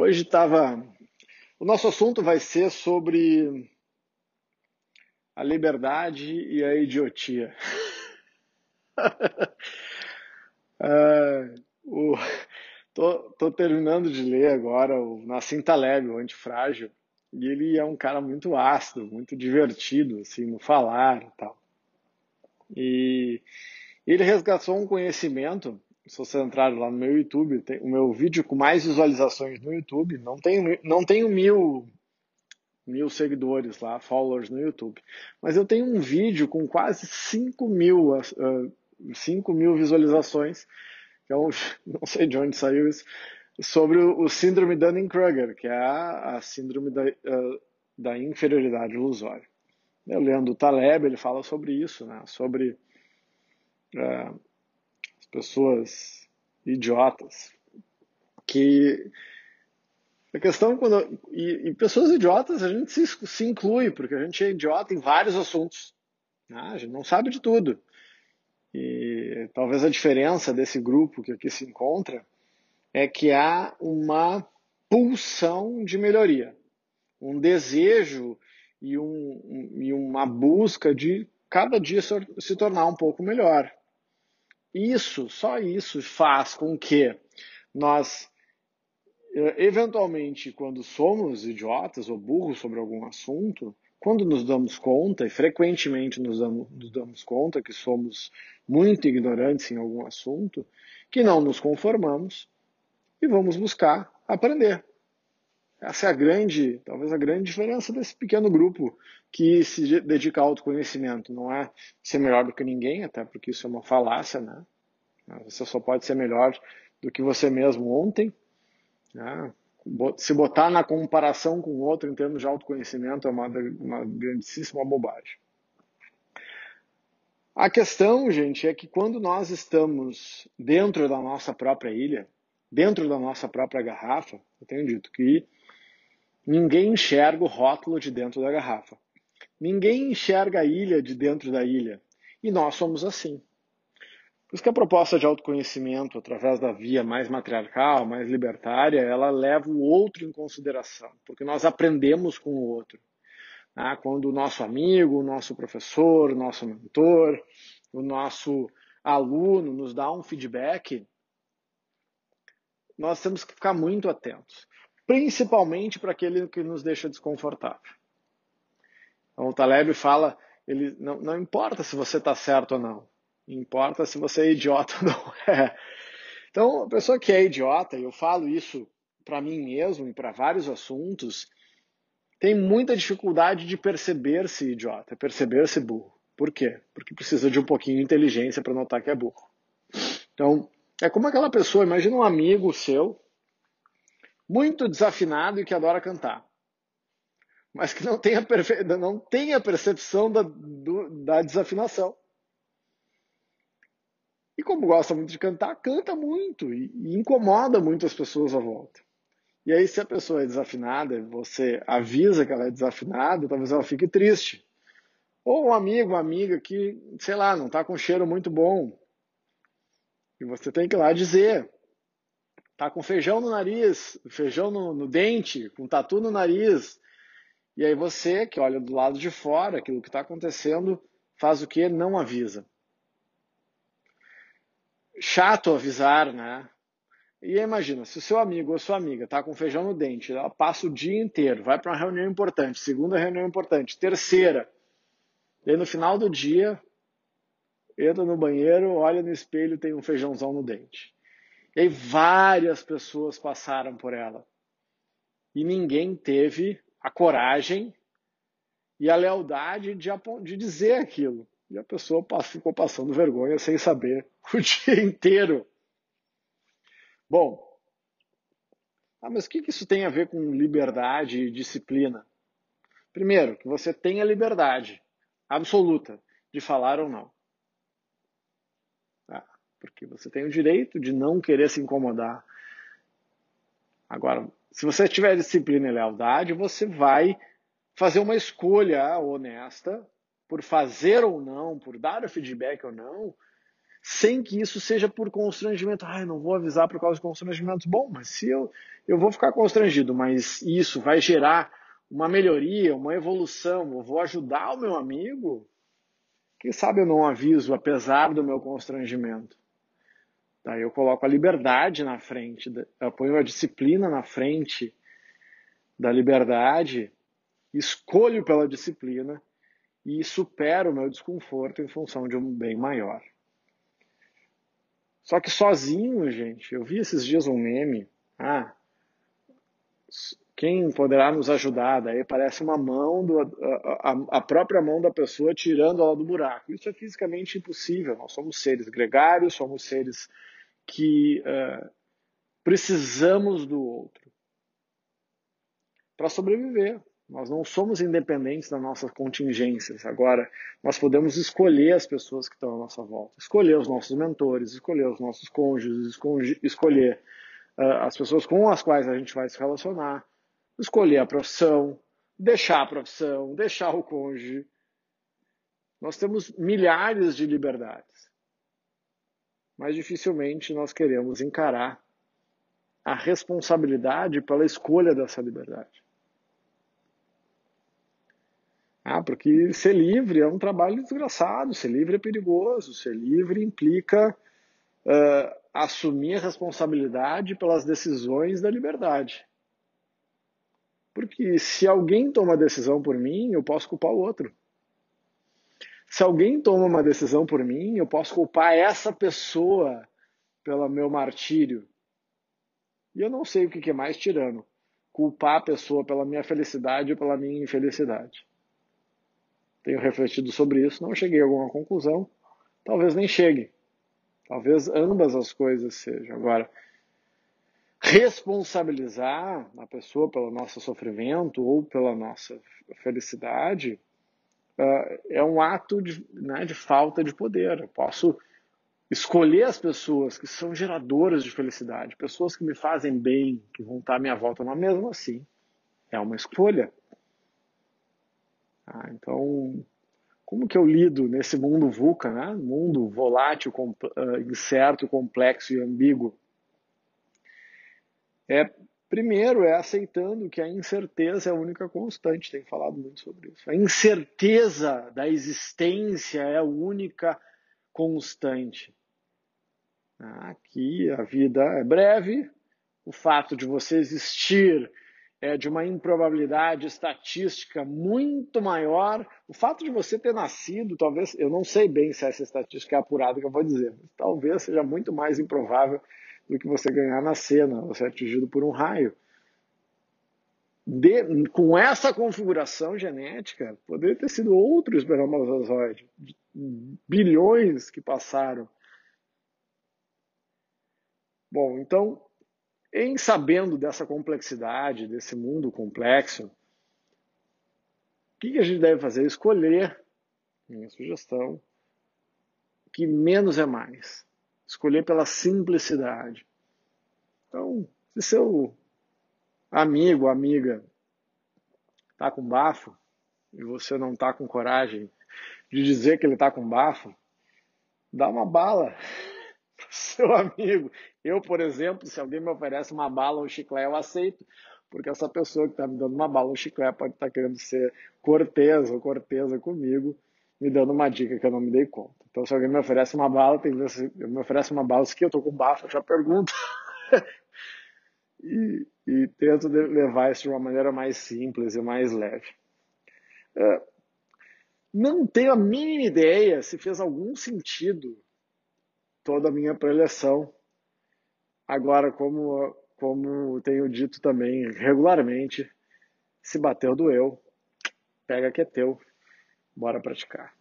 Hoje estava. O nosso assunto vai ser sobre a liberdade e a idiotia. uh, o... tô, tô, terminando de ler agora o Nassim Taleb, o Antifrágil, e ele é um cara muito ácido, muito divertido, assim, no falar e tal. E ele resgatou um conhecimento se você entrar lá no meu YouTube, tem o meu vídeo com mais visualizações no YouTube, não tenho, não tenho mil, mil seguidores lá, followers no YouTube, mas eu tenho um vídeo com quase 5 mil, uh, 5 mil visualizações, um, não sei de onde saiu isso, sobre o, o síndrome Dunning-Kruger, que é a, a síndrome da, uh, da inferioridade ilusória. Eu lendo o Taleb, ele fala sobre isso, né? sobre uh, pessoas idiotas. Que a questão é quando. E, e, pessoas idiotas a gente se, se, inclui, porque a gente é idiota em vários assuntos. Né? A gente não sabe de tudo. E talvez a diferença desse grupo que aqui se encontra é que há uma pulsão de melhoria, um desejo e, um, e uma busca de cada dia se tornar um pouco melhor. Isso, só isso faz com que nós, eh, eventualmente, quando somos idiotas ou burros sobre algum assunto, quando nos damos conta, e frequentemente nos damos, nos damos conta que somos muito ignorantes em algum assunto, que não nos conformamos e vamos buscar aprender. Essa é a grande, talvez a grande diferença desse pequeno grupo que se dedica ao autoconhecimento. Não é ser melhor do que ninguém, até porque isso é uma falácia, né? Você só pode ser melhor do que você mesmo ontem. Né? Se botar na comparação com o outro em termos de autoconhecimento é uma, uma grandíssima bobagem. A questão, gente, é que quando nós estamos dentro da nossa própria ilha, dentro da nossa própria garrafa, eu tenho dito que Ninguém enxerga o rótulo de dentro da garrafa. Ninguém enxerga a ilha de dentro da ilha. E nós somos assim. Por isso que a proposta de autoconhecimento, através da via mais matriarcal, mais libertária, ela leva o outro em consideração, porque nós aprendemos com o outro. Ah, quando o nosso amigo, o nosso professor, o nosso mentor, o nosso aluno nos dá um feedback, nós temos que ficar muito atentos principalmente para aquele que nos deixa desconfortável. Então, o Taleb fala, ele não, não importa se você está certo ou não, importa se você é idiota ou não é. Então, a pessoa que é idiota, e eu falo isso para mim mesmo e para vários assuntos, tem muita dificuldade de perceber-se idiota, perceber-se burro. Por quê? Porque precisa de um pouquinho de inteligência para notar que é burro. Então, é como aquela pessoa, imagina um amigo seu muito desafinado e que adora cantar, mas que não tem a, perfe... não tem a percepção da, do, da desafinação. E como gosta muito de cantar, canta muito e, e incomoda muito as pessoas à volta. E aí, se a pessoa é desafinada, você avisa que ela é desafinada, talvez ela fique triste. Ou um amigo, uma amiga que, sei lá, não está com cheiro muito bom. E você tem que ir lá dizer: tá com feijão no nariz, feijão no, no, dente, com tatu no nariz. E aí você, que olha do lado de fora, aquilo que está acontecendo, faz o que? Não avisa. Chato avisar, né? E imagina, se o seu amigo ou sua amiga está com feijão no dente, ela passa o dia inteiro, vai para uma reunião importante, segunda reunião importante, terceira. E aí no final do dia, entra no banheiro, olha no espelho, tem um feijãozão no dente. E aí várias pessoas passaram por ela. E ninguém teve a coragem e a lealdade de, de dizer aquilo. E a pessoa ficou passando vergonha sem saber o dia inteiro. Bom, ah, mas o que isso tem a ver com liberdade e disciplina? Primeiro, que você tenha liberdade absoluta de falar ou não porque você tem o direito de não querer se incomodar. Agora, se você tiver disciplina e lealdade, você vai fazer uma escolha honesta por fazer ou não, por dar o feedback ou não, sem que isso seja por constrangimento. Ah, não vou avisar por causa de constrangimentos. Bom, mas se eu, eu vou ficar constrangido, mas isso vai gerar uma melhoria, uma evolução, eu vou ajudar o meu amigo, quem sabe eu não aviso, apesar do meu constrangimento. Tá, eu coloco a liberdade na frente, eu ponho a disciplina na frente da liberdade, escolho pela disciplina e supero o meu desconforto em função de um bem maior. Só que sozinho, gente, eu vi esses dias um meme. Ah, quem poderá nos ajudar? Daí parece uma mão, do, a, a, própria mão da pessoa tirando ela do buraco. Isso é fisicamente impossível. Nós somos seres gregários, somos seres que uh, precisamos do outro para sobreviver. Nós não somos independentes das nossas contingências. Agora, nós podemos escolher as pessoas que estão à nossa volta, escolher os nossos mentores, escolher os nossos cônjuges, escolher uh, as pessoas com as quais a gente vai se relacionar, escolher a profissão, deixar a profissão, deixar o cônjuge. Nós temos milhares de liberdades, mas dificilmente nós queremos encarar a responsabilidade pela escolha dessa liberdade. Ah, porque ser livre é um trabalho desgraçado, ser livre é perigoso, ser livre implica uh, assumir a responsabilidade pelas decisões da liberdade. Porque se alguém toma decisão por mim, eu posso culpar o outro. Se alguém toma uma decisão por mim, eu posso culpar essa pessoa pelo meu martírio. E eu não sei o que é mais tirano: culpar a pessoa pela minha felicidade ou pela minha infelicidade tenho refletido sobre isso, não cheguei a alguma conclusão, talvez nem chegue. Talvez ambas as coisas sejam. Agora, responsabilizar a pessoa pelo nosso sofrimento ou pela nossa felicidade uh, é um ato de, né, de falta de poder. Eu posso escolher as pessoas que são geradoras de felicidade, pessoas que me fazem bem, que vão estar à minha volta, mas mesmo assim é uma escolha. Ah, então, como que eu lido nesse mundo VUCA, né? mundo volátil, uh, incerto, complexo e ambíguo? É, primeiro, é aceitando que a incerteza é a única constante, tem falado muito sobre isso. A incerteza da existência é a única constante. Aqui a vida é breve, o fato de você existir é, de uma improbabilidade estatística muito maior. O fato de você ter nascido, talvez, eu não sei bem se essa estatística é apurada que eu vou dizer, mas talvez seja muito mais improvável do que você ganhar na cena, você é atingido por um raio. De, com essa configuração genética, poderia ter sido outro espermatozoide, bilhões que passaram. Bom, então em sabendo dessa complexidade, desse mundo complexo, o que a gente deve fazer? Escolher, minha sugestão, que menos é mais. Escolher pela simplicidade. Então, se seu amigo, amiga, está com bafo e você não está com coragem de dizer que ele está com bafo, dá uma bala seu amigo. Eu, por exemplo, se alguém me oferece uma bala ou um chiclete, eu aceito, porque essa pessoa que está me dando uma bala ou um chiclete pode estar tá querendo ser cortesa ou cortesa comigo, me dando uma dica que eu não me dei conta. Então, se alguém me oferece uma bala, tem que se me oferece uma bala, se que eu estou com bafo, eu já pergunto. e, e, tento levar isso de uma maneira mais simples e mais leve. É, não tenho a mínima ideia se fez algum sentido toda a minha preleção. Agora, como, como tenho dito também regularmente, se bateu doeu, pega que é teu, bora praticar.